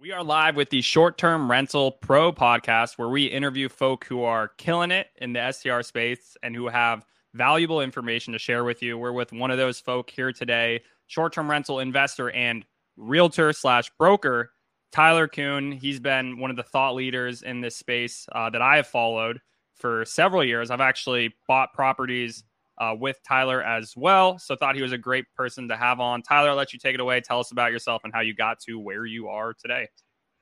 We are live with the Short Term Rental Pro podcast, where we interview folk who are killing it in the STR space and who have valuable information to share with you. We're with one of those folk here today, short term rental investor and realtor slash broker, Tyler Coon. He's been one of the thought leaders in this space uh, that I have followed for several years. I've actually bought properties uh, with Tyler as well. So thought he was a great person to have on. Tyler, I'll let you take it away. Tell us about yourself and how you got to where you are today.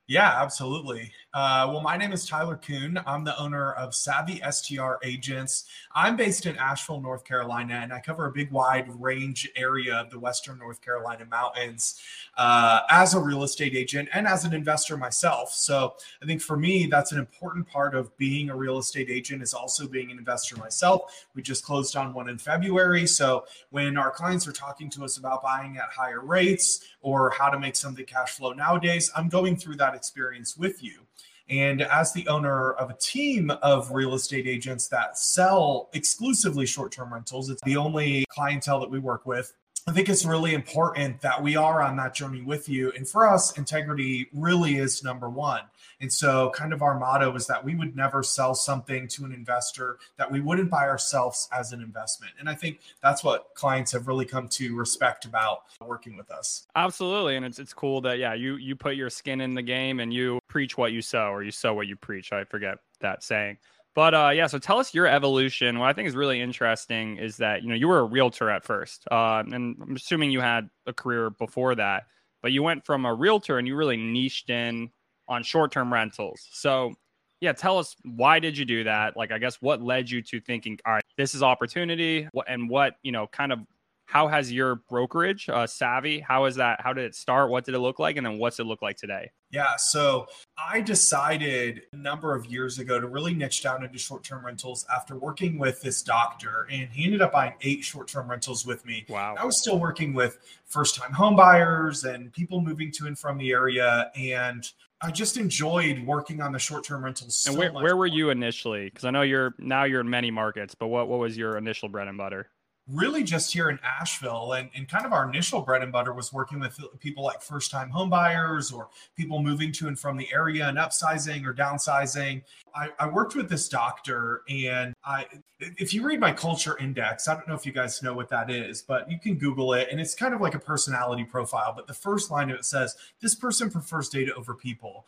Yeah, absolutely. Uh, well, my name is Tyler Coon. I'm the owner of Savvy STR Agents. I'm based in Asheville, North Carolina, and I cover a big, wide range area of the Western North Carolina mountains uh, as a real estate agent and as an investor myself. So I think for me, that's an important part of being a real estate agent is also being an investor myself. We just closed on one in February. So when our clients are talking to us about buying at higher rates or how to make something cash flow nowadays, I'm going through that experience with you. And as the owner of a team of real estate agents that sell exclusively short term rentals, it's the only clientele that we work with. I think it's really important that we are on that journey with you. And for us, integrity really is number one. And so, kind of our motto is that we would never sell something to an investor that we wouldn't buy ourselves as an investment. And I think that's what clients have really come to respect about working with us. Absolutely. And it's it's cool that yeah, you you put your skin in the game and you preach what you sow or you sow what you preach. I forget that saying. But uh, yeah, so tell us your evolution. What I think is really interesting is that you know you were a realtor at first, uh, and I'm assuming you had a career before that, but you went from a realtor and you really niched in on short-term rentals. So yeah, tell us why did you do that? Like, I guess what led you to thinking, all right, this is opportunity, and what you know, kind of how has your brokerage uh, savvy how is that how did it start what did it look like and then what's it look like today yeah so i decided a number of years ago to really niche down into short-term rentals after working with this doctor and he ended up buying eight short-term rentals with me wow i was still working with first-time homebuyers and people moving to and from the area and I just enjoyed working on the short-term rentals. So and where, where were you initially? Because I know you're now you're in many markets, but what what was your initial bread and butter? Really just here in Asheville. And, and kind of our initial bread and butter was working with people like first time home buyers or people moving to and from the area and upsizing or downsizing. I, I worked with this doctor and I if you read my culture index, I don't know if you guys know what that is, but you can Google it and it's kind of like a personality profile. But the first line of it says, This person prefers data over people.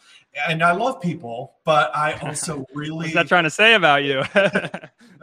And I love people, but I also really What's that trying to say about you?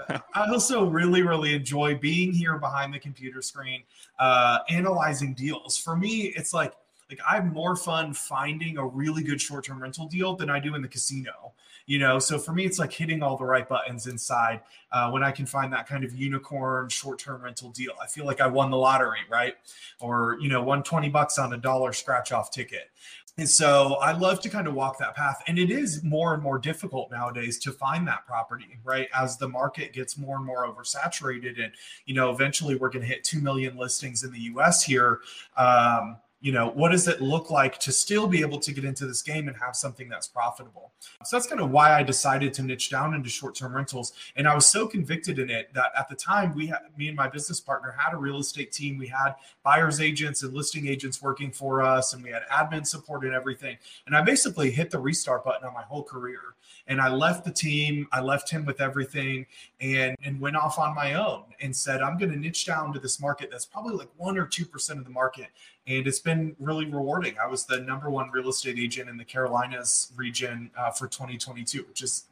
I also really, really enjoy being here behind the computer screen, uh, analyzing deals. For me, it's like like I have more fun finding a really good short-term rental deal than I do in the casino. You know, so for me, it's like hitting all the right buttons inside uh, when I can find that kind of unicorn short-term rental deal. I feel like I won the lottery, right? Or you know, won twenty bucks on a dollar scratch-off ticket. And so I love to kind of walk that path. And it is more and more difficult nowadays to find that property, right? As the market gets more and more oversaturated. And, you know, eventually we're going to hit 2 million listings in the US here. Um, you know what does it look like to still be able to get into this game and have something that's profitable? So that's kind of why i decided to niche down into short-term rentals and i was so convicted in it that at the time we had me and my business partner had a real estate team. We had buyers agents and listing agents working for us and we had admin support and everything and i basically hit the restart button on my whole career and i left the team i left him with everything and and went off on my own and said i'm going to niche down to this market that's probably like 1 or 2% of the market and it's been really rewarding. I was the number one real estate agent in the Carolinas region uh, for 2022, which is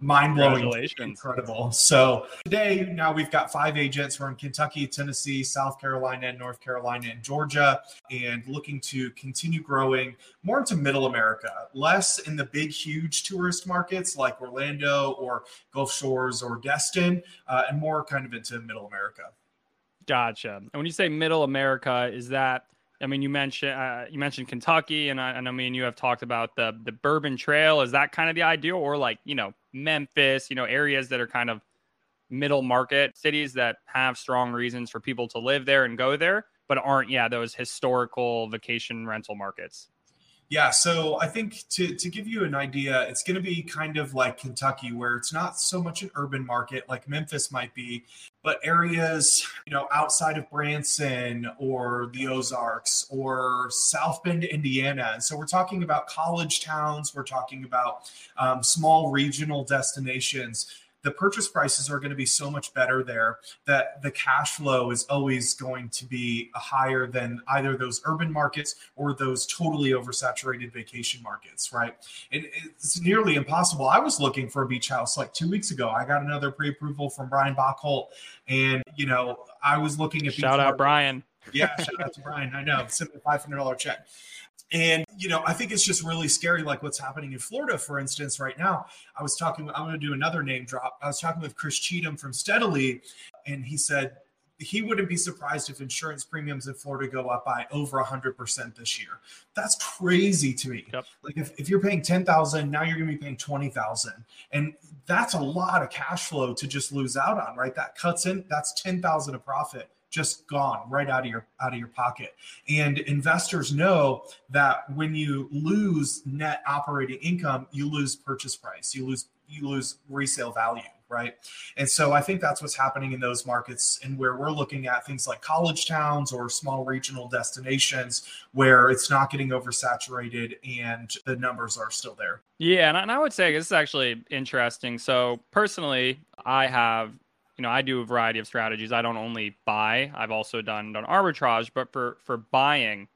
mind blowing, incredible. So today, now we've got five agents. We're in Kentucky, Tennessee, South Carolina, North Carolina, and Georgia, and looking to continue growing more into Middle America, less in the big, huge tourist markets like Orlando or Gulf Shores or Destin, uh, and more kind of into Middle America. Gotcha. And when you say Middle America, is that I mean, you mentioned uh, you mentioned Kentucky, and I, and I mean you have talked about the the Bourbon Trail. Is that kind of the ideal, or like you know Memphis, you know areas that are kind of middle market cities that have strong reasons for people to live there and go there, but aren't yeah those historical vacation rental markets. Yeah, so I think to, to give you an idea, it's going to be kind of like Kentucky, where it's not so much an urban market like Memphis might be, but areas, you know, outside of Branson or the Ozarks or South Bend, Indiana. And so we're talking about college towns, we're talking about um, small regional destinations the purchase prices are going to be so much better there that the cash flow is always going to be uh, higher than either those urban markets or those totally oversaturated vacation markets, right? And it's nearly impossible. I was looking for a beach house like two weeks ago. I got another pre-approval from Brian Bachholt, and you know I was looking at shout out Brian. Yeah, shout out to Brian. I know, sent me five hundred dollar check. And, you know, I think it's just really scary, like what's happening in Florida, for instance, right now. I was talking, I'm going to do another name drop. I was talking with Chris Cheatham from Steadily, and he said he wouldn't be surprised if insurance premiums in Florida go up by over 100% this year. That's crazy to me. Yep. Like if, if you're paying 10,000, now you're going to be paying 20,000. And that's a lot of cash flow to just lose out on, right? That cuts in, that's 10,000 of profit just gone right out of your out of your pocket. And investors know that when you lose net operating income you lose purchase price you lose you lose resale value right? And so i think that's what's happening in those markets and where we're looking at things like college towns or small regional destinations where it's not getting oversaturated and the numbers are still there. Yeah and i would say this is actually interesting. So personally i have you know, I do a variety of strategies. I don't only buy, I've also done, done arbitrage, but for, for buying,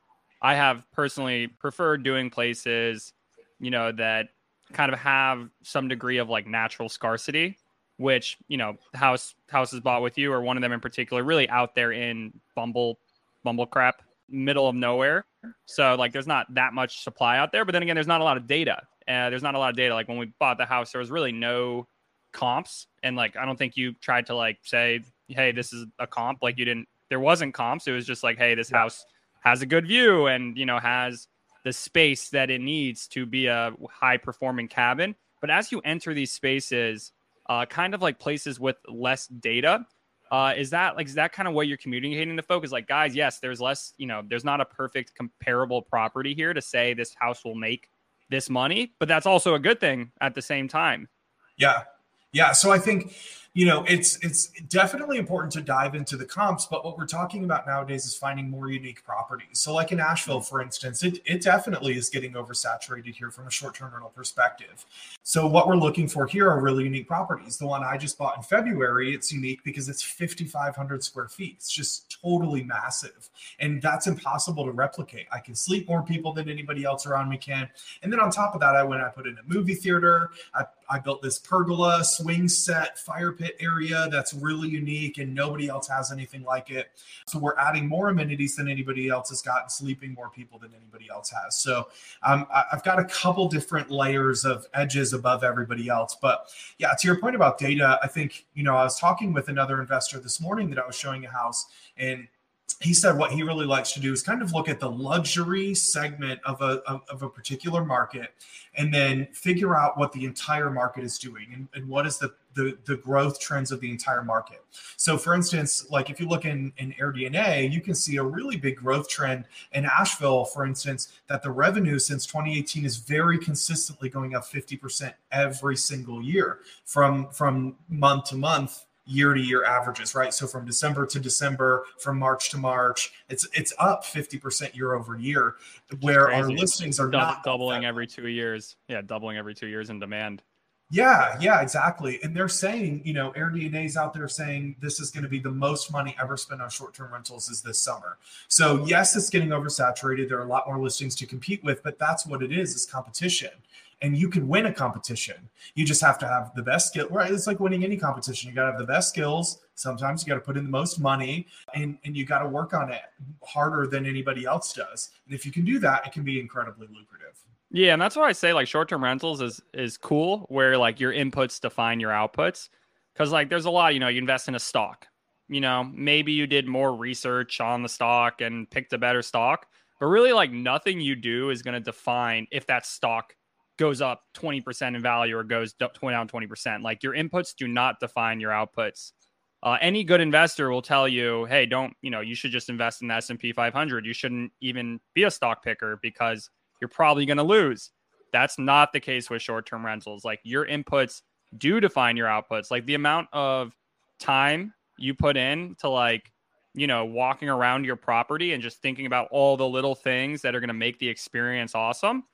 I have personally preferred doing places, you know, that kind of have some degree of like natural scarcity, which, you know, house houses bought with you or one of them in particular, really out there in Bumble, Bumble crap, middle of nowhere. So like there's not that much supply out there. But then again, there's not a lot of data. Uh, there's not a lot of data. Like when we bought the house, there was really no comps and like i don't think you tried to like say hey this is a comp like you didn't there wasn't comps it was just like hey this yeah. house has a good view and you know has the space that it needs to be a high performing cabin but as you enter these spaces uh, kind of like places with less data uh, is that like is that kind of what you're communicating to folks? Like, guys, yes, there's less, you know, there's not a perfect comparable property here to say this house will make this money, but that's also a good thing at the same time. Yeah, yeah, so I think you know it's it's definitely important to dive into the comps but what we're talking about nowadays is finding more unique properties. So like in asheville for instance it, it definitely is getting oversaturated here from a short-term rental perspective. So what we're looking for here are really unique properties. The one i just bought in february it's unique because it's 5500 square feet. It's just totally massive and that's impossible to replicate. I can sleep more people than anybody else around me can. And then on top of that i went i put in a movie theater. I, I built this pergola swing set fire pit area that's really unique and nobody else has anything like it. So we're adding more amenities than anybody else has got and sleeping more people than anybody else has. So um, I've got a couple different layers of edges above everybody else. But yeah, to your point about data, I think, you know, I was talking with another investor this morning that I was showing a house and he said what he really likes to do is kind of look at the luxury segment of a of, of, a particular market and then figure out what the entire market is doing and, and what is the, the the growth trends of the entire market so for instance like if you look in in AirDNA you can see a really big growth trend in asheville for instance that the revenue since 2018 is very consistently going up 50% every single year from from month to month year to year averages, right? So from December to December, from March to March, it's it's up 50% year over year, where our listings are not doubling every two years. Yeah, doubling every two years in demand. Yeah, yeah, exactly. And they're saying, you know, AirDNA is out there saying this is going to be the most money ever spent on short-term rentals is this summer. So yes, it's getting oversaturated. There are a lot more listings to compete with, but that's what it is, is competition and you can win a competition. You just have to have the best skill. Right? It's like winning any competition. You got to have the best skills. Sometimes you got to put in the most money, and and you got to work on it harder than anybody else does. And if you can do that, it can be incredibly lucrative. Yeah, and that's why I say like short-term rentals is is cool, where like your inputs define your outputs. Because like there's a lot, you know, you invest in a stock. You know, maybe you did more research on the stock and picked a better stock, but really like nothing you do is to define if that stock goes up 20% in value or goes down 20%. Like your inputs do not define your outputs. Uh, any good investor will tell you, hey, don't, you know, you should just invest in the S&P 500. You shouldn't even be a stock picker because you're probably going to lose. That's not the case with short term rentals. Like your inputs do define your outputs. Like the amount of time you put in to like, you know, walking around your property and just thinking about all the little things that are going to make the experience awesome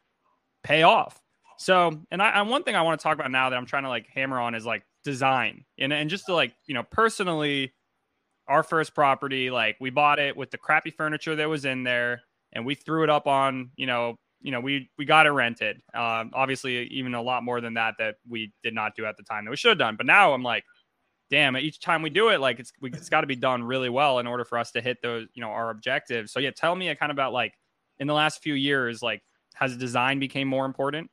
pay off. So, and I, and one thing I want to talk about now that I'm trying to like hammer on is like design and, and just to like, you know, personally, our first property, like we bought it with the crappy furniture that was in there and we threw it up on, you know, you know, we we got it rented. Um, obviously, even a lot more than that that we did not do at the time that we should have done. But now I'm like, damn! Each time we do it, like it's we, it's got to be done really well in order for us to hit those, you know, our objectives. So yeah, tell me kind of about like in the last few years, like has design became more important?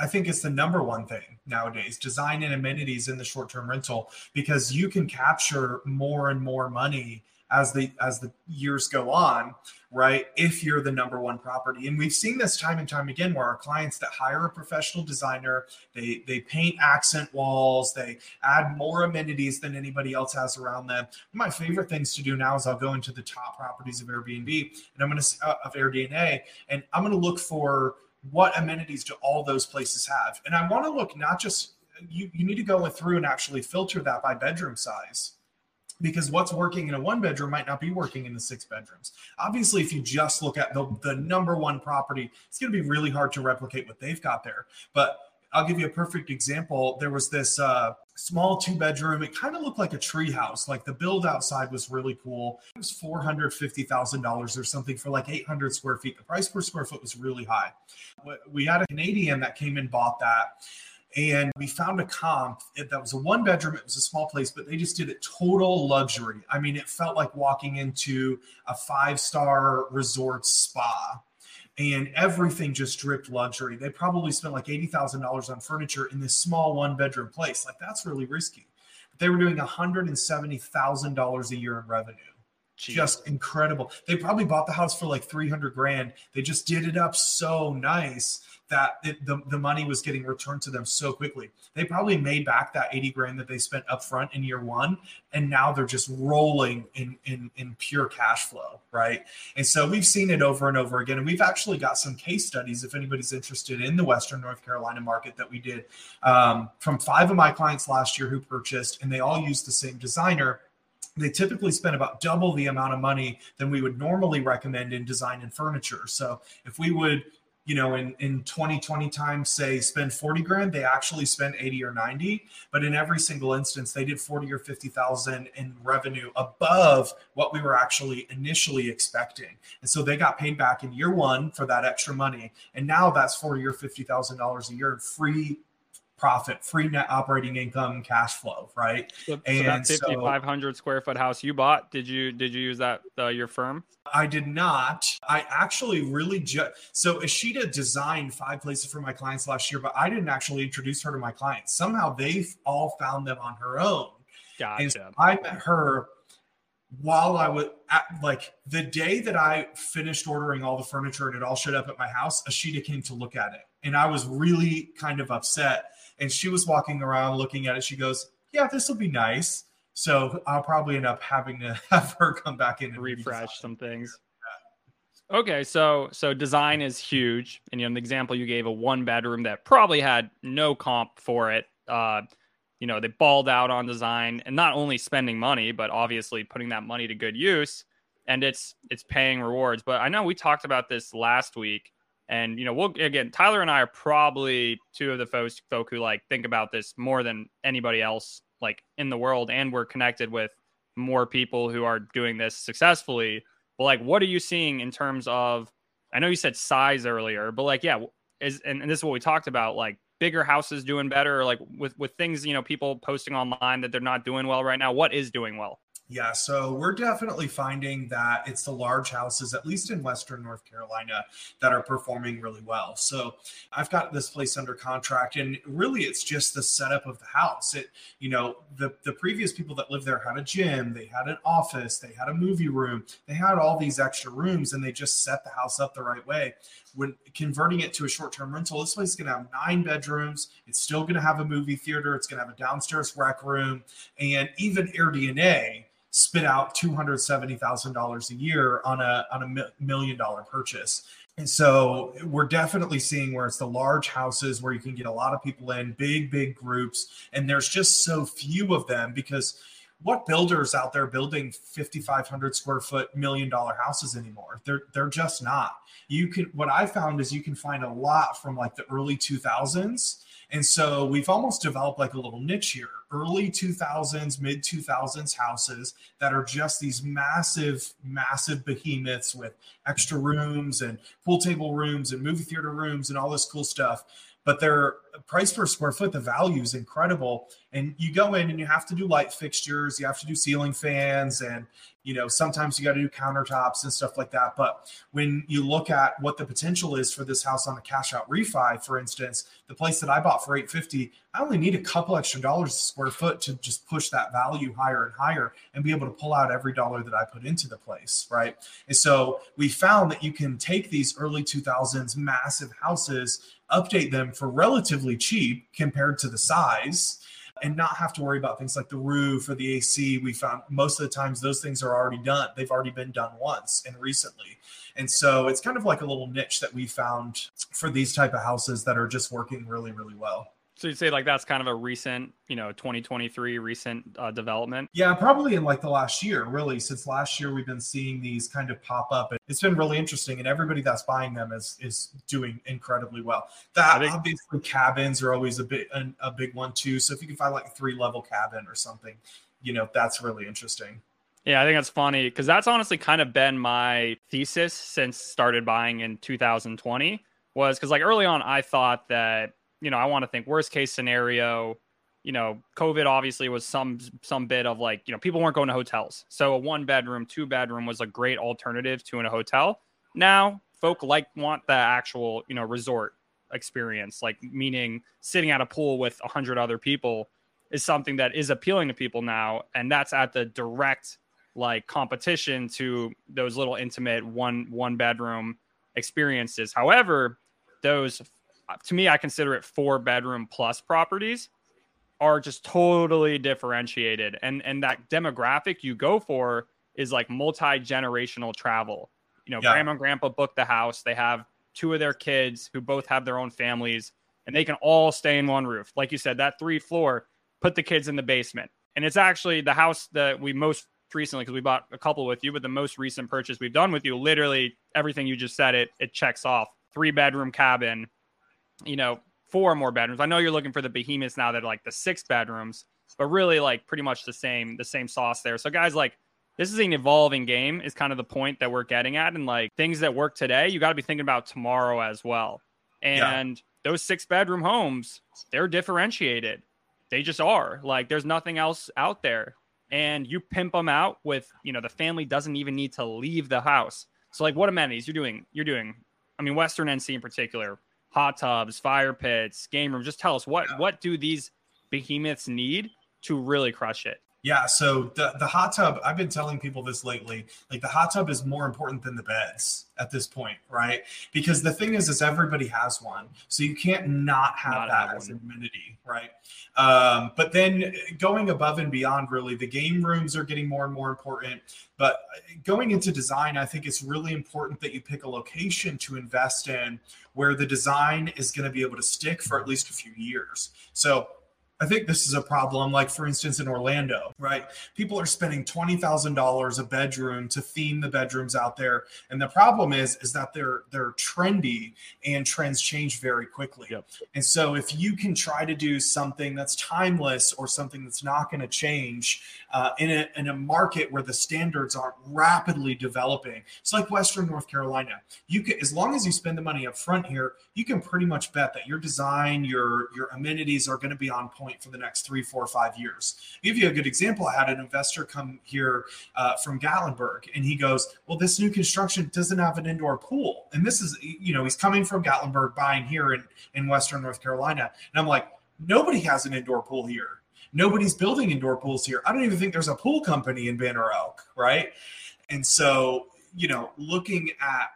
I think it's the number one thing nowadays design and amenities in the short term rental because you can capture more and more money as the as the years go on right if you're the number one property. And we've seen this time and time again where our clients that hire a professional designer they they paint accent walls they add more amenities than anybody else has around them. My favorite things to do now is i'll go into the top properties of airbnb and i'm going to uh, of airdna and i'm going to look for what amenities do all those places have. And i want to look not just you, you need to go through and actually filter that by bedroom size because what's working in a one bedroom might not be working in the six bedrooms. Obviously, if you just look at the, the number one property, it's going to be really hard to replicate what they've got there. But I'll give you a perfect example. There was this uh, small two bedroom. It kind of looked like a tree house. Like the build outside was really cool. It was four hundred fifty thousand dollars or something for like eight hundred square feet. The price per square foot was really high. We had a Canadian that came and bought that and we found a comp that was a one bedroom it was a small place but they just did it total luxury. I mean it felt like walking into a five star resort spa. And everything just dripped luxury. They probably spent like $80000 on furniture in this small one bedroom place. Like that's really risky. But they were doing $170000 a year in revenue Jeez. just incredible they probably bought the house for like 300 grand they just did it up so nice that it, the, the money was getting returned to them so quickly. They probably made back that 80 grand that they spent up front in year one. And now they're just rolling in, in, in pure cash flow. Right. And so we've seen it over and over again. And we've actually got some case studies, if anybody's interested in the Western North Carolina market that we did um, from five of my clients last year who purchased, and they all used the same designer they typically spend about double the amount of money than we would normally recommend in design and furniture. So if we would you know, in, in 2020 times, say spend 40 grand, they actually spend 80 or 90. But in every single instance, they did 40 or 50,000 in revenue above what we were actually initially expecting. And so they got paid back in year one for that extra money. And now that's 40 or $50,000 a year in free profit, free net operating income, cash flow, right? So, and so that 5,500 so, square foot house you bought, did you did you use that uh, your firm? I did not. I actually really just so Ashita designed five places for my clients last year, but I didn't actually introduce her to my clients. Somehow they all found them on her own. Gotcha. And so I met her while I was at, like the day that I finished ordering all the furniture and it all showed up at my house, Ashita came to look at it. And I was really kind of upset and she was walking around looking at it. She goes, "Yeah, this will be nice." So I'll probably end up having to have her come back in and refresh some things. Okay, so so design is huge, and you know the example you gave a one bedroom that probably had no comp for it. Uh, you know they balled out on design, and not only spending money, but obviously putting that money to good use, and it's it's paying rewards. But I know we talked about this last week and you know, we'll again, Tyler and I are probably two of the folks folk who like think about this more than anybody else like in the world, and we're connected with more people who are doing this successfully. But like, what are you seeing in terms of? I know you said size earlier, but like, yeah, is and, and this is what we talked about, like bigger houses doing better, like with with things you know, people posting online that they're not doing well right now. What is doing well? Yeah, so we're definitely finding that it's the large houses, at least in Western North Carolina, that are performing really well. So I've got this place under contract, and really it's just the setup of the house. It, you know, the, the previous people that lived there had a gym, they had an office, they had a movie room, they had all these extra rooms, and they just set the house up the right way. When converting it to a short term rental, this place is going to have nine bedrooms. It's still going to have a movie theater, it's going to have a downstairs rec room, and even AirDNA spit out $270,000 a year on a, on a million dollar purchase. And so we're definitely seeing where it's the large houses where you can get a lot of people in, big, big groups, and there's just so few of them because what builders out there building 5500 square foot million dollar houses anymore? They're they're just not. You can what i found is you can find a lot from like the early 2000s and so we've almost developed like a little niche here. Early 2000s mid 2000s houses that are just these massive massive behemoths with extra rooms and pool table rooms and movie theater rooms and all this cool stuff but their price per square foot, the value is incredible. And you go in and you have to do light fixtures, you have to do ceiling fans, and you know sometimes you got to do countertops and stuff like that. But when you look at what the potential is for this house on a cash out refi, for instance, the place that I bought for 850, I only need a couple extra dollars a square foot to just push that value higher and higher and be able to pull out every dollar that I put into the place, right? And so we found that you can take these early 2000s massive houses update them for relatively cheap compared to the size and not have to worry about things like the roof or the AC. We found most of the times those things are already done. They've already been done once and recently. And so it's kind of like a little niche that we found for these type of houses that are just working really, really well. So you'd say like that's kind of a recent, you know, 2023 recent uh, development. Yeah, probably in like the last year, really. Since last year, we've been seeing these kind of pop up. It's been really interesting, and everybody that's buying them is is doing incredibly well. That think- obviously cabins are always a big a big one too. So if you can find like a three level cabin or something, you know, that's really interesting. Yeah, I think that's funny because that's honestly kind of been my thesis since started buying in 2020 was because like early on I thought that you know, I want to think worst case scenario, you know, COVID obviously was some some bit of like, you know, people weren't going to hotels. So a one bedroom, two bedroom was a great alternative to in a hotel. Now, folk like want the actual, you know, resort experience, like meaning sitting at a pool with a hundred other people is something that is appealing to people now. And that's at the direct like competition to those little intimate one one bedroom experiences. However, those Uh, to me, I consider it four bedroom plus properties are just totally differentiated. And and that demographic you go for is like multi generational travel. You know, yeah. grandma and grandpa book the house. They have two of their kids who both have their own families, and they can all stay in one roof. Like you said, that three floor, put the kids in the basement. And it's actually the house that we most recently, because we bought a couple with you, but the most recent purchase we've done with you, literally everything you just said, it it checks off. Three bedroom cabin, you know, four more bedrooms. I know you're looking for the behemoths now that are like the six bedrooms, but really like pretty much the same the same sauce there. So guys, like this is an evolving game is kind of the point that we're getting at and like things that work today, you got to be thinking about tomorrow as well. And yeah. those six bedroom homes, they're differentiated. They just are. Like there's nothing else out there. And you pimp them out with, you know, the family doesn't even need to leave the house. So like what amenities you're doing? You're doing I mean Western NC in particular, hot tubs, fire pits, game room. Just tell us what what do these behemoths need to really crush it? Yeah, so the the hot tub, I've been telling people this lately. Like the hot tub is more important than the beds at this point, right? Because the thing is, is everybody has one, so you can't not have not that as an amenity, right? Um, but then going above and beyond, really, the game rooms are getting more and more important. But going into design, I think it's really important that you pick a location to invest in where the design is going to be able to stick for at least a few years. So I think this is a problem. Like, for instance, in Orlando, right? People are spending $20,000 a bedroom to theme the bedrooms out there. And the problem is, is that they're, they're trendy and trends change very quickly. Yep. And so if you can try to do something that's timeless or something that's not going to change uh, in, a, in a market where the standards aren't rapidly developing, it's like Western North Carolina. You can, as long as you spend the money up front here, you can pretty much bet that your design, your, your amenities are going to be on point point for the next three, four, five years. I'll give you a good example. I had an investor come here uh, from Gatlinburg, and he goes, "Well, this new construction doesn't have an indoor pool." And this is, you know, he's coming from Gatlinburg, buying here in in Western North Carolina, and I'm like, nobody has an indoor pool here. Nobody's building indoor pools here. I don't even think there's a pool company in Banner Elk, right? And so, you know, looking at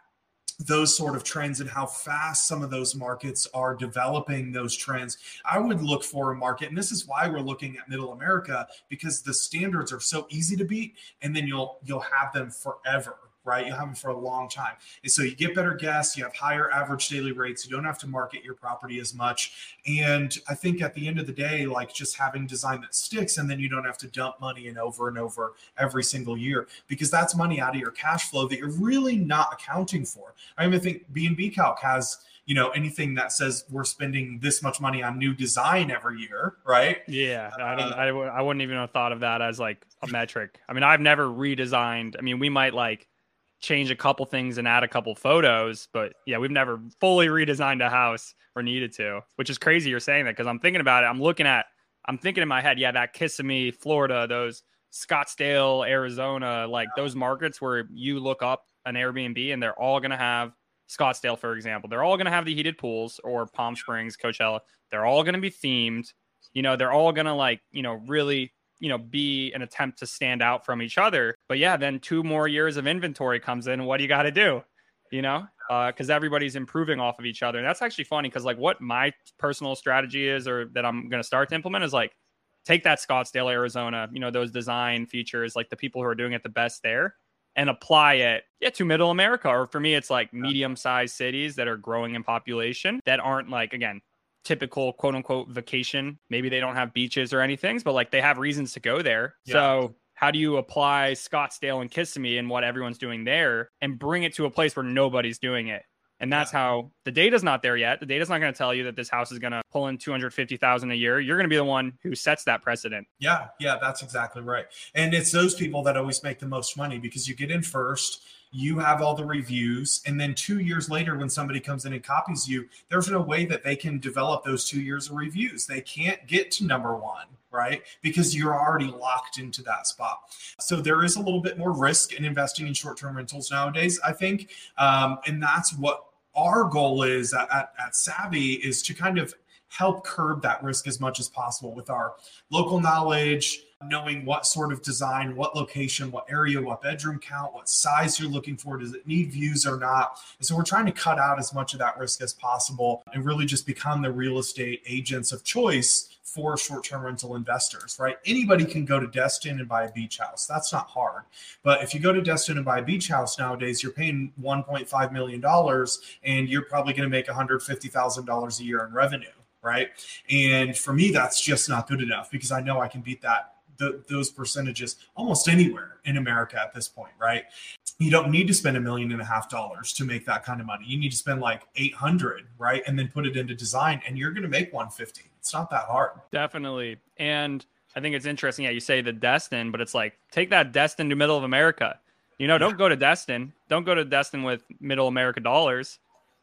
those sort of trends and how fast some of those markets are developing those trends. I would look for a market, and this is why we're looking at Middle America because the standards are so easy to beat, and then you'll you'll have them forever right? You have them for a long time. And so you get better guests, you have higher average daily rates, you don't have to market your property as much. And I think at the end of the day, like just having design that sticks and then you don't have to dump money in over and over every single year because that's money out of your cash flow that you're really not accounting for. I even think B&B Calc has you know anything that says we're spending this much money on new design every year right yeah i don't uh, I, I wouldn't even have thought of that as like a metric i mean i've never redesigned i mean we might like change a couple things and add a couple photos. But yeah, we've never fully redesigned a house or needed to, which is crazy you're saying that because I'm thinking about it. I'm looking at, I'm thinking in my head, yeah, that Kissimmee, Florida, those Scottsdale, Arizona, like those markets where you look up an Airbnb and they're all going to have Scottsdale, for example, they're all going to have the heated pools or Palm Springs, Coachella. They're all going to be themed. You know, they're all going to like, you know, really you know be an attempt to stand out from each other. But yeah then two more years of inventory comes in. What do you got to do? You know because uh, everybody's improving off of each other. And that's actually funny because like what my personal strategy is or that i'm going to start to implement is like take that scottsdale arizona you know those design features like the people who are doing it the best there and apply it yeah to middle america. Or for me it's like medium sized cities that are growing in population that aren't like again typical quote unquote vacation. Maybe they don't have beaches or anything, but like they have reasons to go there. Yeah. So how do you apply Scottsdale and Kissimmee and what everyone's doing there and bring it to a place where nobody's doing it? And that's yeah. how the data's not there yet. The data's not going to tell you that this house is going to pull in 250,000 a year. You're going to be the one who sets that precedent. Yeah, yeah, that's exactly right. And it's those people that always make the most money because you get in first, you have all the reviews and then 2 years later when somebody comes in and copies you, there's no way that they can develop those 2 years of reviews. They can't get to number 1 right? Because you're already locked into that spot. So there is a little bit more risk in investing in short term rentals nowadays, I think. Um, and that's what our goal is at, at, at Savvy is to kind of help curb that risk as much as possible with our local knowledge, knowing what sort of design, what location, what area, what bedroom count, what size you're looking for. Does it need views or not? And so we're trying to cut out as much of that risk as possible and really just become the real estate agents of choice for short-term rental investors, right? Anybody can go to Destin and buy a beach house. That's not hard. But if you go to Destin and buy a beach house nowadays, you're paying 1.5 million dollars and you're probably going to make $150,000 a year in revenue, right? And for me that's just not good enough because I know I can beat that the, those percentages almost anywhere in America at this point, right? You don't need to spend a million and a half dollars to make that kind of money. You need to spend like 800, right? And then put it into design and you're going to make 150. It's not that hard. Definitely. And I think it's interesting. Yeah, you say the Destin, but it's like take that Destin to middle of America. You know, don't go to Destin. Don't go to Destin with middle America dollars.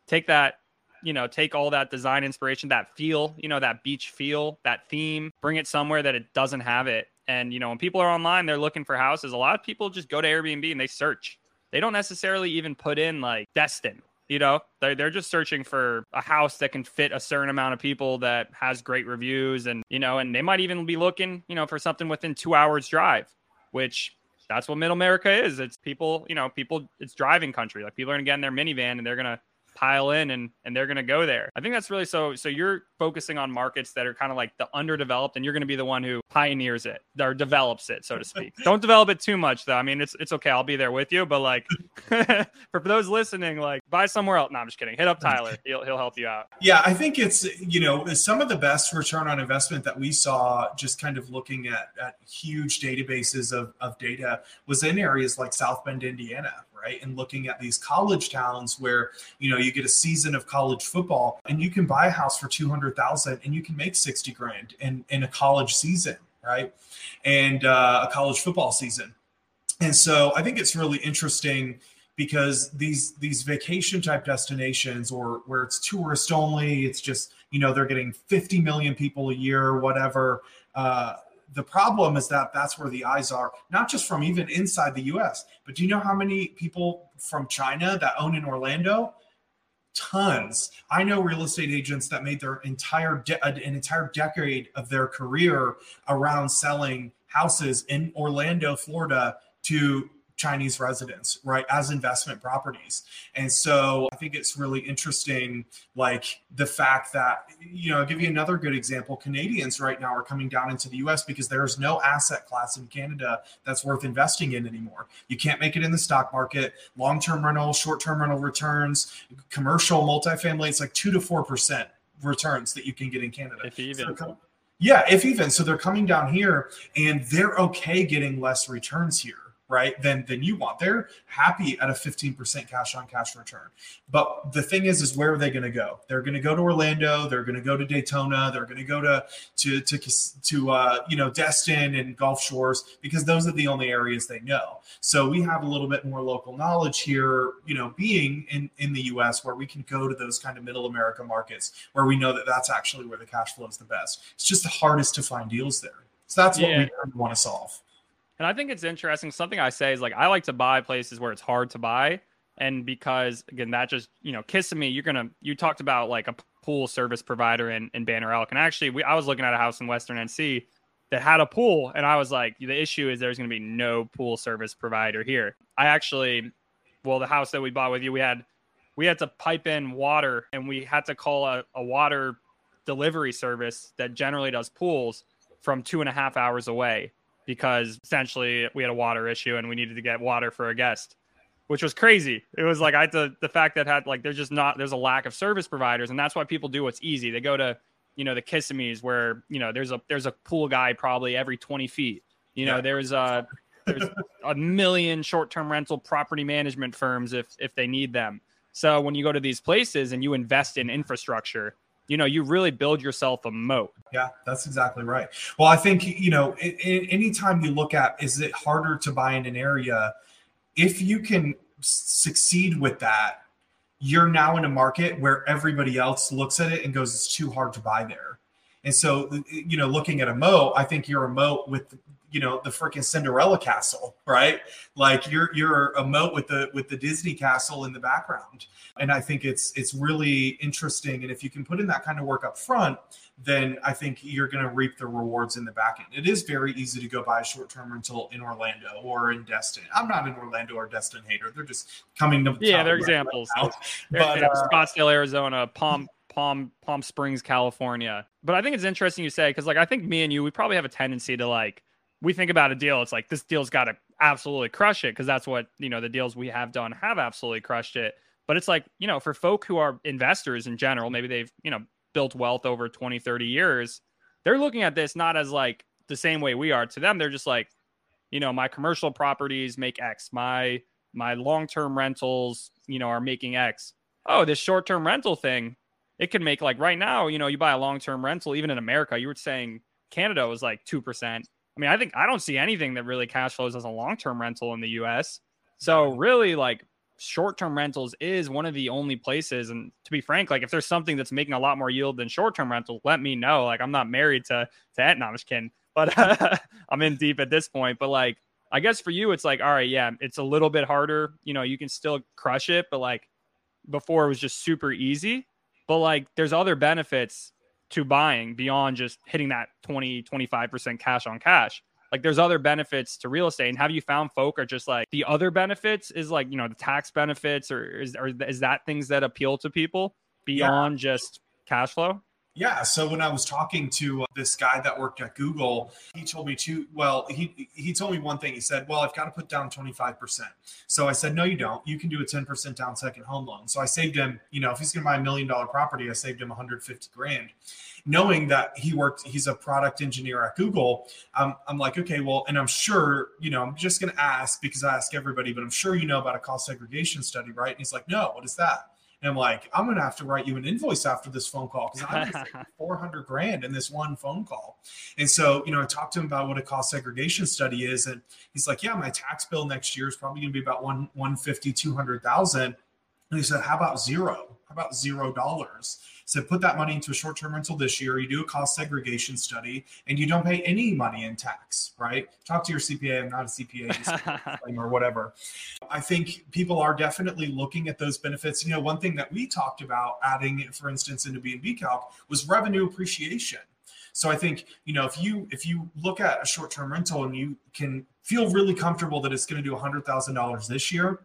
Take that you know, take all that design inspiration, that feel, you know, that beach feel, that theme, bring it somewhere that it doesn't have it, and you know, when people are online, they're looking for houses. A lot of people just go to Airbnb and they search. They don't necessarily even put in like Destin. You know, they're, they're just searching for a house that can fit a certain amount of people that has great reviews. And, you know, and they might even be looking, you know, for something within two hours drive, which that's what middle America is. It's people, you know, people, it's driving country. Like people are going to get in their minivan and they're going to pile in and and they're going to go there. I think that's really so so you're focusing on markets that are kind of like the underdeveloped and you're going to be the one who pioneers it or develops it so to speak. Don't develop it too much though. I mean it's it's okay. I'll be there with you, but like for those listening like buy somewhere else. No, I'm just kidding. Hit up Tyler. He'll he'll help you out. Yeah, I think it's you know, some of the best return on investment that we saw just kind of looking at at huge databases of of data was in areas like South Bend, Indiana, right? And looking at these college towns where, you know, you get a season of college football and you can buy a house for 200,000 and you can make 60 grand in, in a college season, right? And uh, a college football season. And so I think it's really interesting because these these vacation type destinations or where it's tourist only, it's just, you know, they're getting 50 million people a year or whatever. Uh, the problem is that that's where the eyes are, not just from even inside the US, but do you know how many people from China that own in Orlando? Tons. I know real estate agents that made their entire de- uh, an entire decade of their career around selling houses in Orlando, Florida to Chinese residents, right, as investment properties. And so I think it's really interesting, like the fact that, you know, I'll give you another good example. Canadians right now are coming down into the US because there's no asset class in Canada that's worth investing in anymore. You can't make it in the stock market, long term rental, short term rental returns, commercial, multifamily, it's like two to 4% returns that you can get in Canada. If even. So, yeah, if even. So they're coming down here and they're okay getting less returns here right than than you want. They're happy at a 15% cash on cash return. But the thing is is where are they going to go? They're going to go to orlando they're going to go to daytona they're going to go to to to to uh, you know destin and gulf shores because those are the only areas they know. So we have a little bit more local knowledge here you know being in in the us where we can go to those kind of middle america markets where we know that that's actually where the cash flow is the best. It's just the hardest to find deals there. So that's what yeah. we want to solve and I think it's interesting. Something I say is like I like to buy places where it's hard to buy. And because again, that just, you know, Kissimmee. you're gonna you talked about like a pool service provider in, in Banner Elk. And actually we I was looking at a house in Western NC that had a pool, and I was like, the issue is there's gonna be no pool service provider here. I actually well, the house that we bought with you, we had we had to pipe in water and we had to call a, a water delivery service that generally does pools from two and a half hours away because essentially we had a water issue and we needed to get water for a guest, which was crazy. It was like I had to, the fact that had like there's just not there's a lack of service providers, and that's why people do what's easy. They go to you know the Kissimmees where you know there's a there's a pool guy probably every 20 feet. You know yeah. there's a there's a million short-term rental property management firms if if they need them. So when you go to these places and you invest in infrastructure, you know, you really build yourself a moat. Yeah, that's exactly right. Well, I think, you know, anytime you look at is it harder to buy in an area, if you can succeed with that, you're now in a market where everybody else looks at it and goes, it's too hard to buy there. And so, you know, looking at a moat, I think you're a moat with you know the freaking Cinderella castle, right? Like you're you're a moat with the with the Disney castle in the background, and I think it's it's really interesting. And if you can put in that kind of work up front, then I think you're going to reap the rewards in the back end. It is very easy to go buy a short term rental in Orlando or in Destin. I'm not an Orlando or Destin hater. They're just coming to yeah, they're examples. Right but uh, Scottsdale, Arizona, Palm Palm Palm Springs, California. But I think it's interesting you say because like I think me and you, we probably have a tendency to like we think about a deal, it's like this deal's got to absolutely crush it because that's what, you know, the deals we have done have absolutely crushed it. But it's like, you know, for folk who are investors in general, maybe they've, you know, built wealth over 20, 30 years, they're looking at this not as like the same way we are. To them, they're just like, you know, my commercial properties make X, my my long-term rentals, you know, are making X. Oh, this short-term rental thing, it can make like right now, you know, you buy a long-term rental, even in America, you were saying Canada was like 2%. I mean, I think I don't see anything that really cash flows as a long term rental in the US. So, really, like short term rentals is one of the only places. And to be frank, like if there's something that's making a lot more yield than short term rental, let me know. Like, I'm not married to, to Etnomishkin, but I'm in deep at this point. But like, I guess for you, it's like, all right, yeah, it's a little bit harder. You know, you can still crush it, but like before it was just super easy. But like, there's other benefits to buying beyond just hitting that 20 25% cash on cash. Like there's other benefits to real estate. And have you found folk are just like the other benefits is like you know the tax benefits or is, or is that things that appeal to people beyond yeah. just cash flow yeah. So when I was talking to uh, this guy that worked at Google, he told me to, well, he, he told me one thing. He said, well, I've got to put down 25%. So I said, no, you don't. You can do a 10% down second home loan. So I saved him, you know, if he's going to buy a million dollar property, I saved him 150 grand. Knowing that he worked, he's a product engineer at Google. I'm like, okay, well, and I'm sure, you know, I'm just going to ask because I ask everybody, but I'm sure you know about a cost segregation study, right? And he's like, no, what is that? And I'm like, I'm gonna have to write you an invoice after this phone call because I'm 400 grand in this one phone call. And so, you know, I talked to him about what a cost segregation study is, and he's like, yeah, my tax bill next year is probably gonna be about one 150, 200,000. And he said, how about zero? How about zero dollars? So put that money into a short-term rental this year. You do a cost segregation study, and you don't pay any money in tax. Right? Talk to your CPA. I'm not a CPA or whatever. I think people are definitely looking at those benefits. You know, one thing that we talked about adding, for instance, into B&B Calc was revenue appreciation. So I think you know if you if you look at a short term rental and you can feel really comfortable that it's going to do $100,000 this year,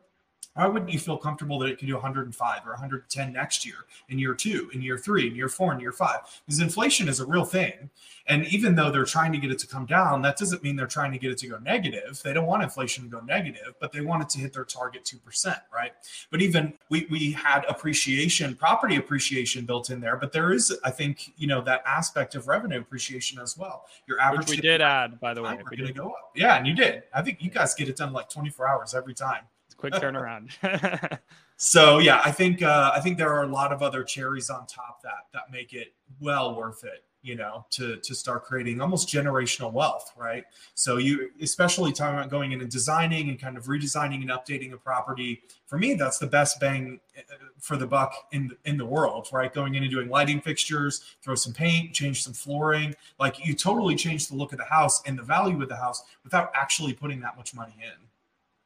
why wouldn't you feel comfortable that it can do 105 or 110 next year, in year two, in year three, in year four, in year five? Because inflation is a real thing. And even though they're trying to get it to come down, that doesn't mean they're trying to get it to go negative. They don't want inflation to go negative, but they want it to hit their target 2%, right? But even we, we had appreciation, property appreciation built in there, but there is, I think, you know, that aspect of revenue appreciation as well. Your average. Which we did add, by the way. We're going to go up. Yeah, and you did. I think you guys get it done like 24 hours every time quick turnaround. so yeah, I think uh, I think there are a lot of other cherries on top that that make it well worth it. You know, to to start creating almost generational wealth, right? So you, especially talking about going in and designing and kind of redesigning and updating a property. For me, that's the best bang uh, for the buck in in the world, right? Going in and doing lighting fixtures, throw some paint, change some flooring, like you totally change the look of the house and the value of the house without actually putting that much money in.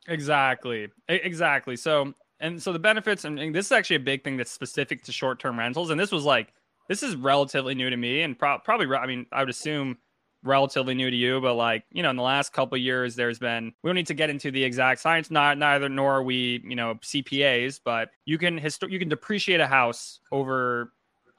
Exactly. Exactly. So, and so the benefits, and, this is actually a big thing that's specific to short term rentals. And this was like, this is relatively new to me and pro- probably, I mean, I would assume relatively new to you, but like, you know, in the last couple years, there's been, we don't need to get into the exact science, not neither, nor are we, you know, CPAs, but you can, you can depreciate a house over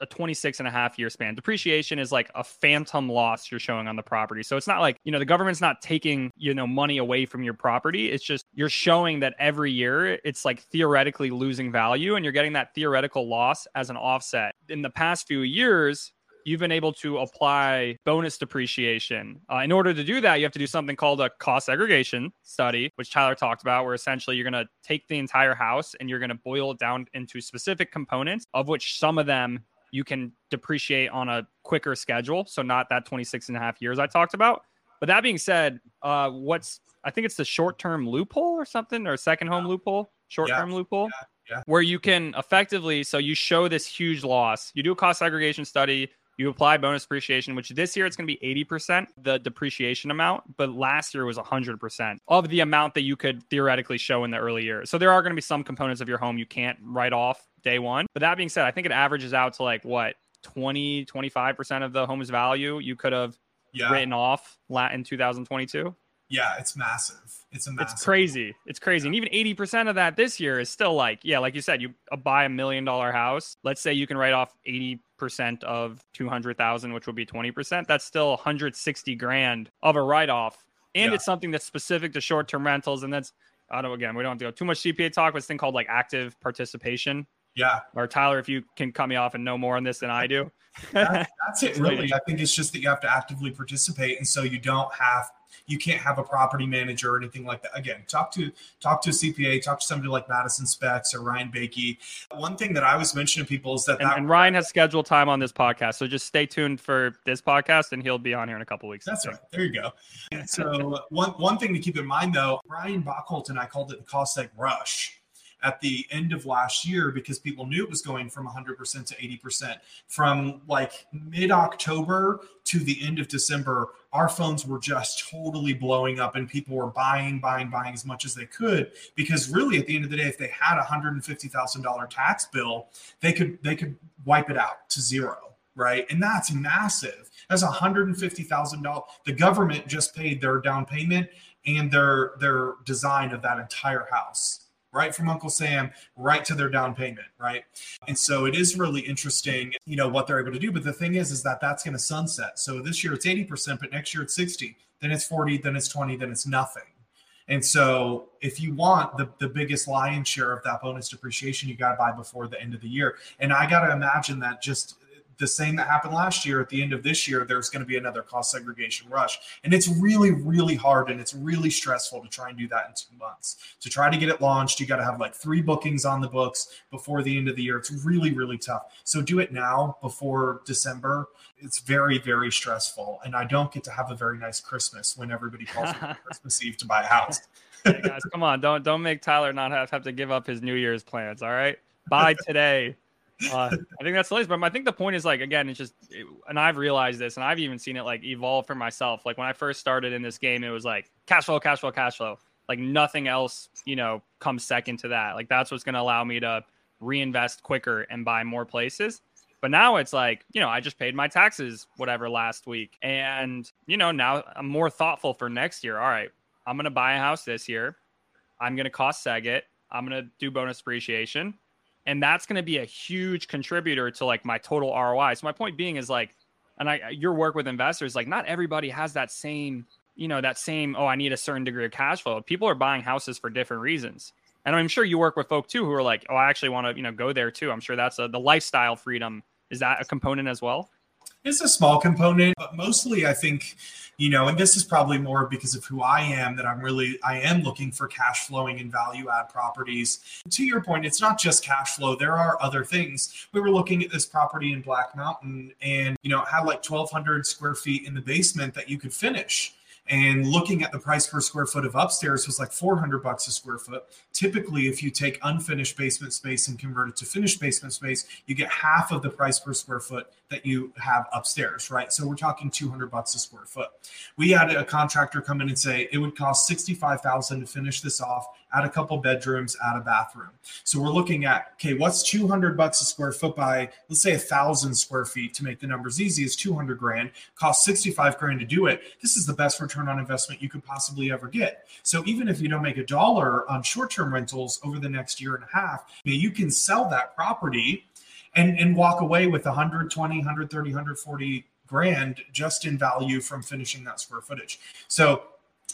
a 26 and a half year span. Depreciation is like a phantom loss you're showing on the property. So it's not like, you know, the government's not taking, you know, money away from your property. It's just you're showing that every year it's like theoretically losing value and you're getting that theoretical loss as an offset. In the past few years, you've been able to apply bonus depreciation. Uh, in order to do that, you have to do something called a cost segregation study, which Tyler talked about, where essentially you're going to take the entire house and you're going to boil it down into specific components, of which some of them you can depreciate on a quicker schedule. So not that 26 and a half years I talked about. But that being said, uh, what's I think it's the short term loophole or something or second home loophole, short term yeah. loophole, yeah. Yeah. where you can effectively so you show this huge loss. You do a cost segregation study. You apply bonus depreciation, which this year it's going to be 80% the depreciation amount, but last year was 100% of the amount that you could theoretically show in the early years. So there are going to be some components of your home you can't write off day one. But that being said, I think it averages out to like what 20, 25% of the home's value you could have yeah. written off in 2022. Yeah, it's massive. It's a massive. It's crazy. It's crazy. And even 80% of that this year is still like, yeah, like you said, you buy a million dollar house. Let's say you can write off 80% of 200,000, which would be 20%. That's still 160 grand of a write off. And yeah. it's something that's specific to short term rentals. And that's, I don't, know. again, we don't have to go too much CPA talk, but this thing called like active participation yeah. Or Tyler, if you can cut me off and know more on this than I do. that, that's it, really. I think it's just that you have to actively participate, and so you don't have you can't have a property manager or anything like that. Again, talk to talk to a CPA, talk to somebody like Madison Specs or Ryan Bakke. One thing that I was mentioning to people is that, and, that and Ryan has scheduled time on this podcast, so just stay tuned for this podcast, and he'll be on here in a couple weeks. That's right. There you go. so one one thing to keep in mind though, Brian Bachholt and I called it the seg rush at the end of last year because people knew it was going from 100% to 80%. From like mid October to the end of December, our phones were just totally blowing up and people were buying, buying, buying as much as they could because really at the end of the day, if they had a $150,000 tax bill, they could they could wipe it out to zero right? And that's massive. That's $150,000. The government just paid their down payment and their their design of that entire house right from Uncle Sam right to their down payment, right? And so it is really interesting, you know, what they're able to do. But the thing is, is that that's going to sunset. So this year it's 80%, but next year it's 60, then it's 40, then it's 20, then it's nothing. And so if you want the, the biggest lion's share of that bonus depreciation, you got to buy before the end of the year. And I got to imagine that just the same that happened last year at the end of this year there's going to be another cost segregation rush. And it's really really hard and it's really stressful to try and do that in two months. To try to get it launched you got to have like three bookings on the books before the end of the year. It's really really tough. So do it now before december. It's very very stressful and i don't get to have a very nice christmas when everybody calls me christmas eve to buy a house. Hey guys come on. Don't don't make tyler not have, have to give up his new year's plans all right? Buy today uh, I think that's the least, but I think the point is like again, it's just, it, and I've realized this, and I've even seen it like evolve for myself. Like when I first started in this game, it was like cash flow, cash flow, cash flow. Like nothing else, you know, comes second to that. Like that's what's going to allow me to reinvest quicker and buy more places. But now it's like, you know, I just paid my taxes, whatever, last week. And, you know, now I'm more thoughtful for next year. All right, I'm going to buy a house this year. I'm going to cost seg it. I'm going to do bonus depreciation. And that's going to be a huge contributor to like my total ROI. So my point being is like, and I, your work with investors, like not everybody has that same, you know, that same, oh, I need a certain degree of cash flow. People are buying houses for different reasons. And I'm sure you work with folk too who are like, oh, I actually want to, you know, go there too. I'm sure that's a, the lifestyle freedom. Is that a component as well? It's a small component, but mostly I think, you know, and this is probably more because of who I am that I'm really I am looking for cash flowing and value add properties. To your point, it's not just cash flow. There are other things. We were looking at this property in Black Mountain and, you know, it had like 1200 square feet in the basement that you could finish and looking at the price per square foot of upstairs was like 400 bucks a square foot typically if you take unfinished basement space and convert it to finished basement space you get half of the price per square foot that you have upstairs right so we're talking 200 bucks a square foot we had a contractor come in and say it would cost 65000 to finish this off add a couple bedrooms, add a bathroom. So we're looking at okay, what's 200 bucks a square foot by let's say a thousand square feet to make the numbers easy is 200 grand, cost 65 grand to do it. This is the best return on investment you could possibly ever get. So even if you don't make a dollar on short-term rentals over the next year and a half, you can sell that property and, and walk away with 120, 130, 140 grand just in value from finishing that square footage. So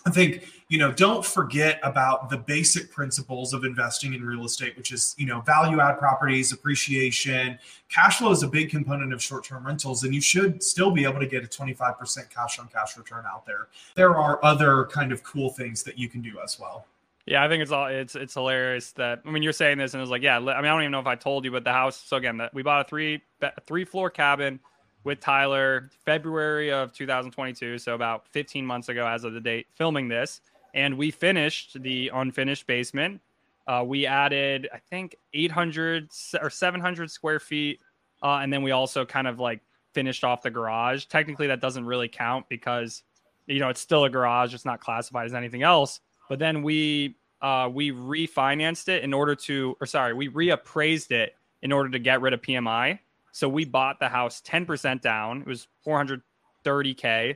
I think, you know, don't forget about the basic principles of investing in real estate, which is, you know, value add properties, appreciation. Cash flow is a big component of short term rentals, and you should still be able to get a 25% cash on cash return out there. There are other kind of cool things that you can do as well. Yeah, I think it's all it's it's hilarious that I mean you're saying this and it's like yeah I mean I don't even know if I told you but the house so again that we bought a three three floor cabin with Tyler February of 2022, so about 15 months ago as of the date filming this, and we finished the unfinished basement. Uh, we added, I think, 800 or 700 square feet, uh, and then we also kind of like finished off the garage. Technically, that doesn't really count because you know it's still a garage; it's not classified as anything else. But then we uh, we refinanced it in order to, or sorry, we reappraised it in order to get rid of PMI. So we bought the house 10% down. It was 430K.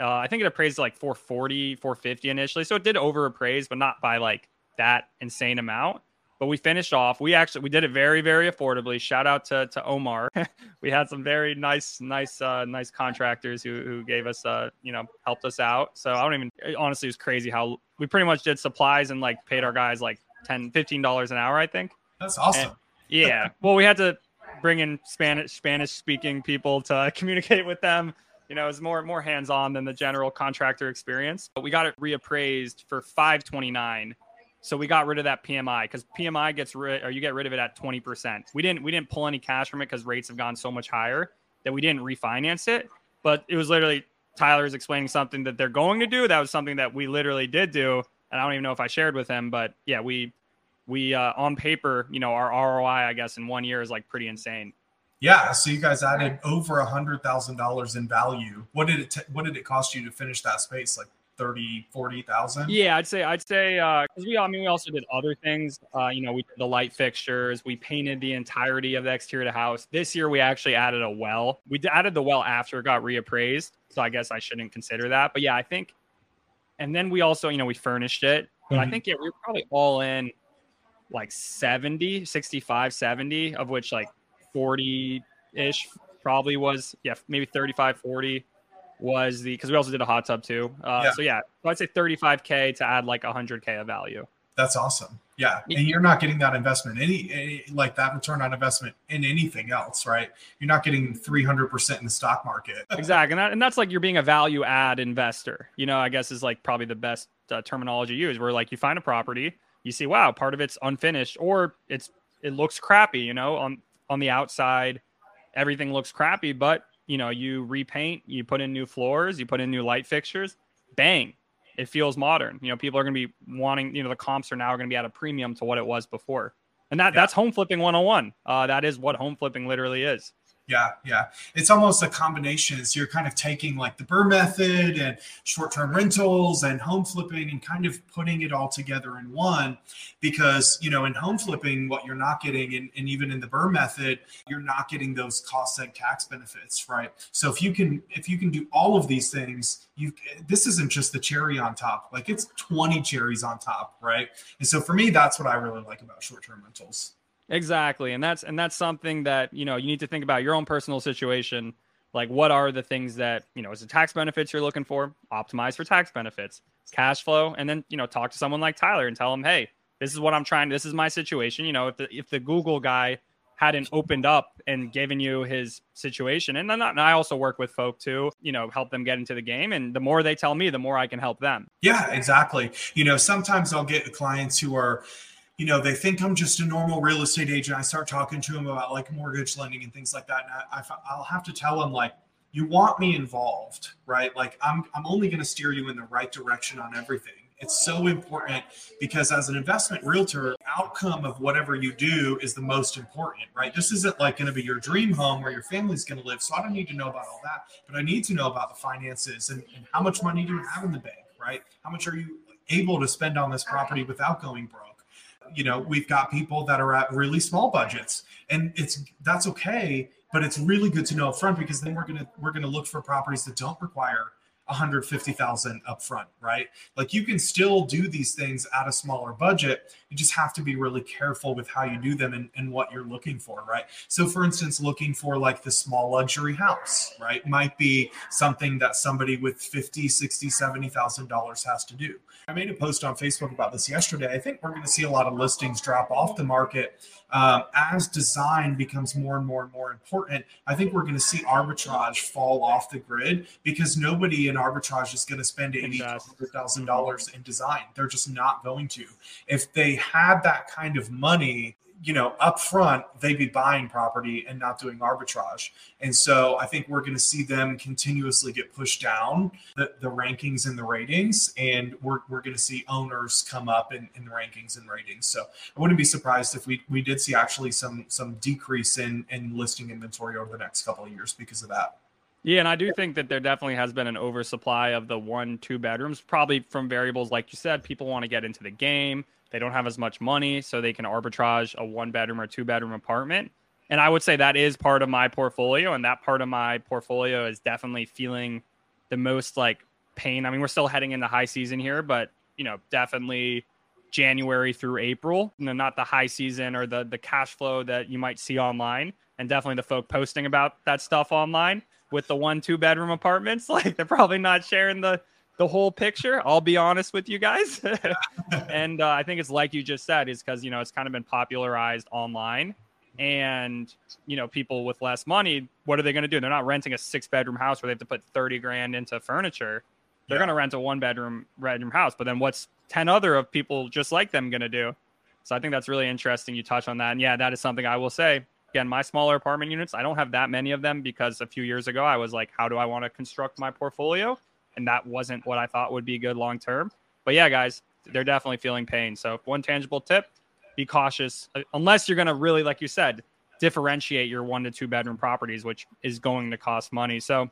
Uh, I think it appraised like 440, 450 initially. So it did over appraise, but not by like that insane amount. But we finished off. We actually we did it very, very affordably. Shout out to to Omar. we had some very nice, nice, uh, nice contractors who who gave us uh, you know, helped us out. So I don't even honestly it was crazy how we pretty much did supplies and like paid our guys like 10 $15 an hour, I think. That's awesome. And, yeah. well, we had to bring in Spanish Spanish speaking people to communicate with them. You know, it's more more hands on than the general contractor experience. But we got it reappraised for 529. So we got rid of that PMI because PMI gets rid or you get rid of it at 20%. We didn't we didn't pull any cash from it because rates have gone so much higher that we didn't refinance it. But it was literally Tyler's explaining something that they're going to do. That was something that we literally did do. And I don't even know if I shared with him, but yeah, we we uh, on paper, you know, our ROI, I guess, in one year is like pretty insane. Yeah, so you guys added over a hundred thousand dollars in value. What did it t- What did it cost you to finish that space? Like 30, 40,000? Yeah, I'd say I'd say because uh, we I mean we also did other things. Uh, you know, we did the light fixtures. We painted the entirety of the exterior of the house. This year we actually added a well. We added the well after it got reappraised, so I guess I shouldn't consider that. But yeah, I think. And then we also, you know, we furnished it. But mm-hmm. I think yeah, we were probably all in like 70, 65, 70, of which like 40 ish probably was, yeah, maybe 35, 40 was the, because we also did a hot tub too. Uh, yeah. So yeah, so I'd say 35K to add like 100K of value. That's awesome. Yeah. And you're not getting that investment, any, any, like that return on investment in anything else, right? You're not getting 300% in the stock market. exactly. And, that, and that's like you're being a value add investor, you know, I guess is like probably the best uh, terminology used where like you find a property, you see, wow, part of it's unfinished or it's it looks crappy, you know, on on the outside, everything looks crappy, but you know, you repaint, you put in new floors, you put in new light fixtures, bang, it feels modern. You know, people are going to be wanting, you know, the comps are now going to be at a premium to what it was before. And that yeah. that's home flipping 101. Uh, that is what home flipping literally is. Yeah, yeah. It's almost a combination. So you're kind of taking like the BRRRR method and short-term rentals and home flipping and kind of putting it all together in one. Because you know, in home flipping, what you're not getting, and, and even in the BRRRR method, you're not getting those cost and tax benefits, right? So if you can if you can do all of these things, you this isn't just the cherry on top, like it's 20 cherries on top, right? And so for me, that's what I really like about short-term rentals. Exactly. And that's and that's something that, you know, you need to think about your own personal situation. Like what are the things that, you know, is the tax benefits you're looking for? Optimize for tax benefits, cash flow, and then, you know, talk to someone like Tyler and tell him, hey, this is what I'm trying, this is my situation. You know, if the if the Google guy hadn't opened up and given you his situation. And then I also work with folk too, you know, help them get into the game. And the more they tell me, the more I can help them. Yeah, exactly. You know, sometimes I'll get clients who are you know, they think I'm just a normal real estate agent. I start talking to them about like mortgage lending and things like that. And I, will have to tell them like, you want me involved, right? Like I'm, I'm only going to steer you in the right direction on everything. It's so important because as an investment realtor, outcome of whatever you do is the most important, right? This isn't like going to be your dream home where your family's going to live. So I don't need to know about all that, but I need to know about the finances and, and how much money do you have in the bank, right? How much are you able to spend on this property without going broke? You know we've got people that are at really small budgets and it's that's okay but it's really good to know up front because then we're gonna we're gonna look for properties that don't require 150,000 up front, right? Like you can still do these things at a smaller budget. You just have to be really careful with how you do them and, and what you're looking for, right? So for instance, looking for like the small luxury house, right? Might be something that somebody with 50, 60, 70,000 dollars has to do. I made a post on Facebook about this yesterday. I think we're going to see a lot of listings drop off the market um, as design becomes more and more and more important. I think we're going to see arbitrage fall off the grid because nobody in arbitrage is going to spend eighty hundred thousand dollars in design. They're just not going to. If they had that kind of money, you know, up front, they'd be buying property and not doing arbitrage. And so I think we're going to see them continuously get pushed down the, the rankings and the ratings. And we're, we're going to see owners come up in, in the rankings and ratings. So I wouldn't be surprised if we, we did see actually some some decrease in, in listing inventory over the next couple of years because of that. Yeah, and I do think that there definitely has been an oversupply of the one, two bedrooms, probably from variables like you said. People want to get into the game. They don't have as much money, so they can arbitrage a one bedroom or two bedroom apartment. And I would say that is part of my portfolio, and that part of my portfolio is definitely feeling the most like pain. I mean, we're still heading into high season here, but you know, definitely January through April, you know, not the high season or the the cash flow that you might see online, and definitely the folk posting about that stuff online with the one two bedroom apartments. Like they're probably not sharing the the whole picture. I'll be honest with you guys. and uh, I think it's like you just said, is because, you know, it's kind of been popularized online. And, you know, people with less money, what are they going to do? They're not renting a six bedroom house where they have to put 30 grand into furniture. They're yeah. going to rent a one bedroom bedroom house. But then what's 10 other of people just like them going to do? So I think that's really interesting. You touch on that. And yeah, that is something I will say. Again, my smaller apartment units, I don't have that many of them because a few years ago I was like, how do I want to construct my portfolio? And that wasn't what I thought would be good long term. But yeah, guys, they're definitely feeling pain. So one tangible tip: be cautious uh, unless you're going to really, like you said, differentiate your one to two bedroom properties, which is going to cost money. So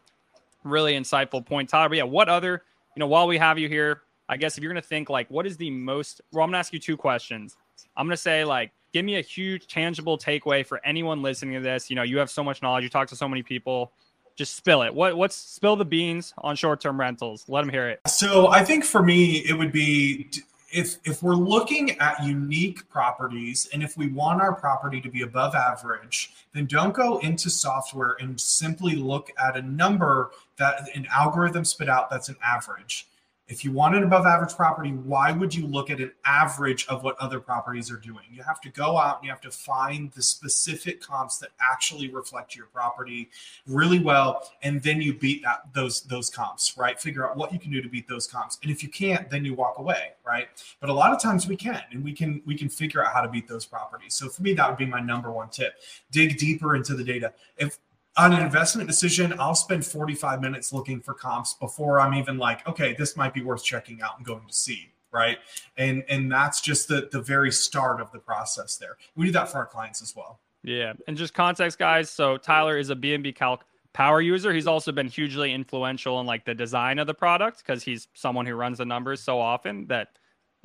really insightful point, Tyler. But yeah, what other you know while we have you here, I guess if you're going to think like, what is the most? Well, I'm going to ask you two questions. I'm going to say like, give me a huge tangible takeaway for anyone listening to this. You know, you have so much knowledge, you talk to so many people just spill it. What what's spill the beans on short term rentals? Let them hear it. So I think for me, it would be if if we're looking at unique properties and if we want our property to be above average, then don't go into software and simply look at a number that an algorithm spit out that's an average. If you want an above average property, why would you look at an average of what other properties are doing? You have to go out and you have to find the specific comps that actually reflect your property really well, and then you beat that those those comps, right? Figure out what you can do to beat those comps, and if you can't, then you walk away, right? But a lot of times we can, and we can we can figure out how to beat those properties. So for me, that would be my number one tip: dig deeper into the data. If on an investment decision, I'll spend 45 minutes looking for comps before I'm even like, okay, this might be worth checking out and going to see. Right. And and that's just the the very start of the process there. We do that for our clients as well. Yeah, and just context, guys. So Tyler is a BNB Calc power user. He's also been hugely influential in like the design of the product because he's someone who runs the numbers so often that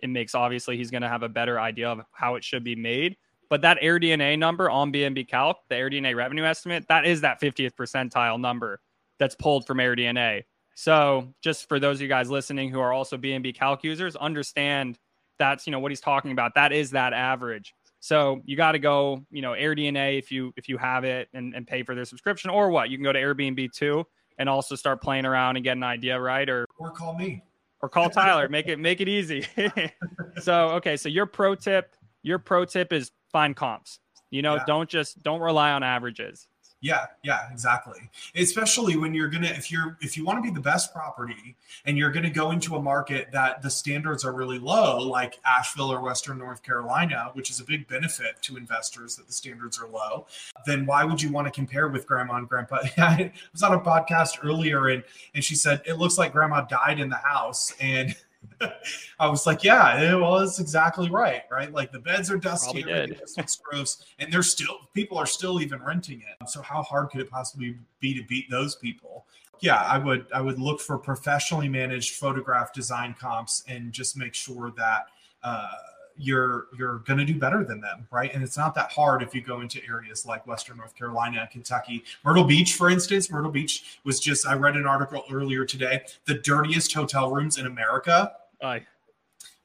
it makes obviously he's going to have a better idea of how it should be made. But that AirDNA number on BNB Calc, the AirDNA revenue estimate, that is that 50th percentile number that's pulled from AirDNA. So just for those of you guys listening who are also BNB Calc users, understand that's you know what he's talking about. That is that average. So you got to go, you know, AirDNA if you if you have it and, and pay for their subscription, or what you can go to Airbnb too and also start playing around and get an idea, right? Or or call me or call Tyler. make it make it easy. so okay, so your pro tip, your pro tip is find comps. You know, yeah. don't just don't rely on averages. Yeah, yeah, exactly. Especially when you're gonna if you're if you want to be the best property and you're gonna go into a market that the standards are really low, like Asheville or Western North Carolina, which is a big benefit to investors that the standards are low, then why would you want to compare with grandma and grandpa? I was on a podcast earlier and and she said it looks like grandma died in the house and I was like, yeah, well, that's exactly right, right? Like the beds are dusty, it's gross, and they're still people are still even renting it. So how hard could it possibly be to beat those people? Yeah, I would I would look for professionally managed photograph design comps and just make sure that uh, you're you're going to do better than them, right? And it's not that hard if you go into areas like Western North Carolina, Kentucky, Myrtle Beach, for instance. Myrtle Beach was just I read an article earlier today, the dirtiest hotel rooms in America. Aye.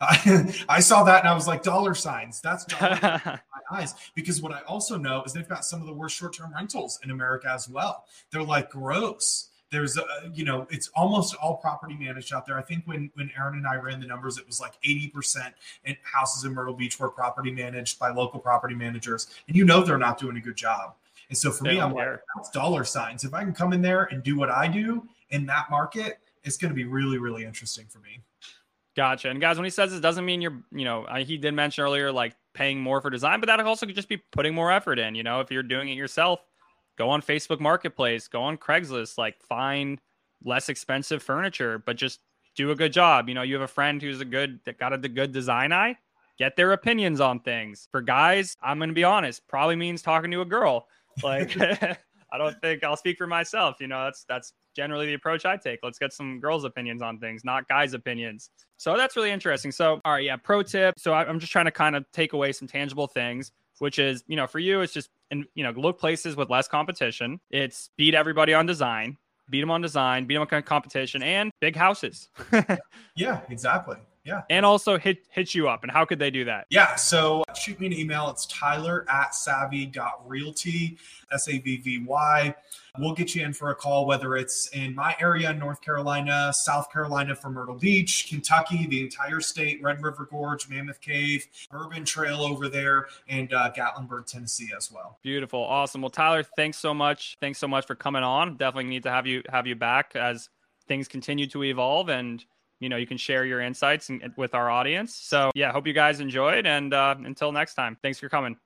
I, I saw that and I was like, dollar signs. That's dollar signs my eyes. Because what I also know is they've got some of the worst short-term rentals in America as well. They're like gross there's a, you know it's almost all property managed out there. I think when when aaron and i ran the numbers it was like 80% in houses in myrtle beach were property managed by local property managers. And you know they're not doing a good job. And so for they me i'm like that's dollar signs. If i can come in there and do what i do in that market it's going to be really really interesting for me. Gotcha. And guys when he says this doesn't mean you're you know he did mention earlier like paying more for design but that also could just be putting more effort in you know if you're doing it yourself go on Facebook Marketplace, go on Craigslist, like find less expensive furniture, but just do a good job. You know, you have a friend who's a good that got a good design eye, get their opinions on things. For guys, I'm going to be honest, probably means talking to a girl. Like I don't think I'll speak for myself, you know, that's that's generally the approach I take. Let's get some girls' opinions on things, not guys' opinions. So that's really interesting. So, all right, yeah, pro tip. So I'm just trying to kind of take away some tangible things which is, you know, for you, it's just, and you know, look places with less competition. It's beat everybody on design, beat them on design, beat them on competition, and big houses. yeah, exactly. Yeah. And also hit hit you up. And how could they do that? Yeah. So shoot me an email. It's Tyler at savvy.realty, S A V V Y. We'll get you in for a call, whether it's in my area, North Carolina, South Carolina for Myrtle Beach, Kentucky, the entire state, Red River Gorge, Mammoth Cave, Bourbon Trail over there, and uh, Gatlinburg, Tennessee as well. Beautiful, awesome. Well, Tyler, thanks so much. Thanks so much for coming on. Definitely need to have you have you back as things continue to evolve and you know you can share your insights and, with our audience. So yeah hope you guys enjoyed and uh, until next time. Thanks for coming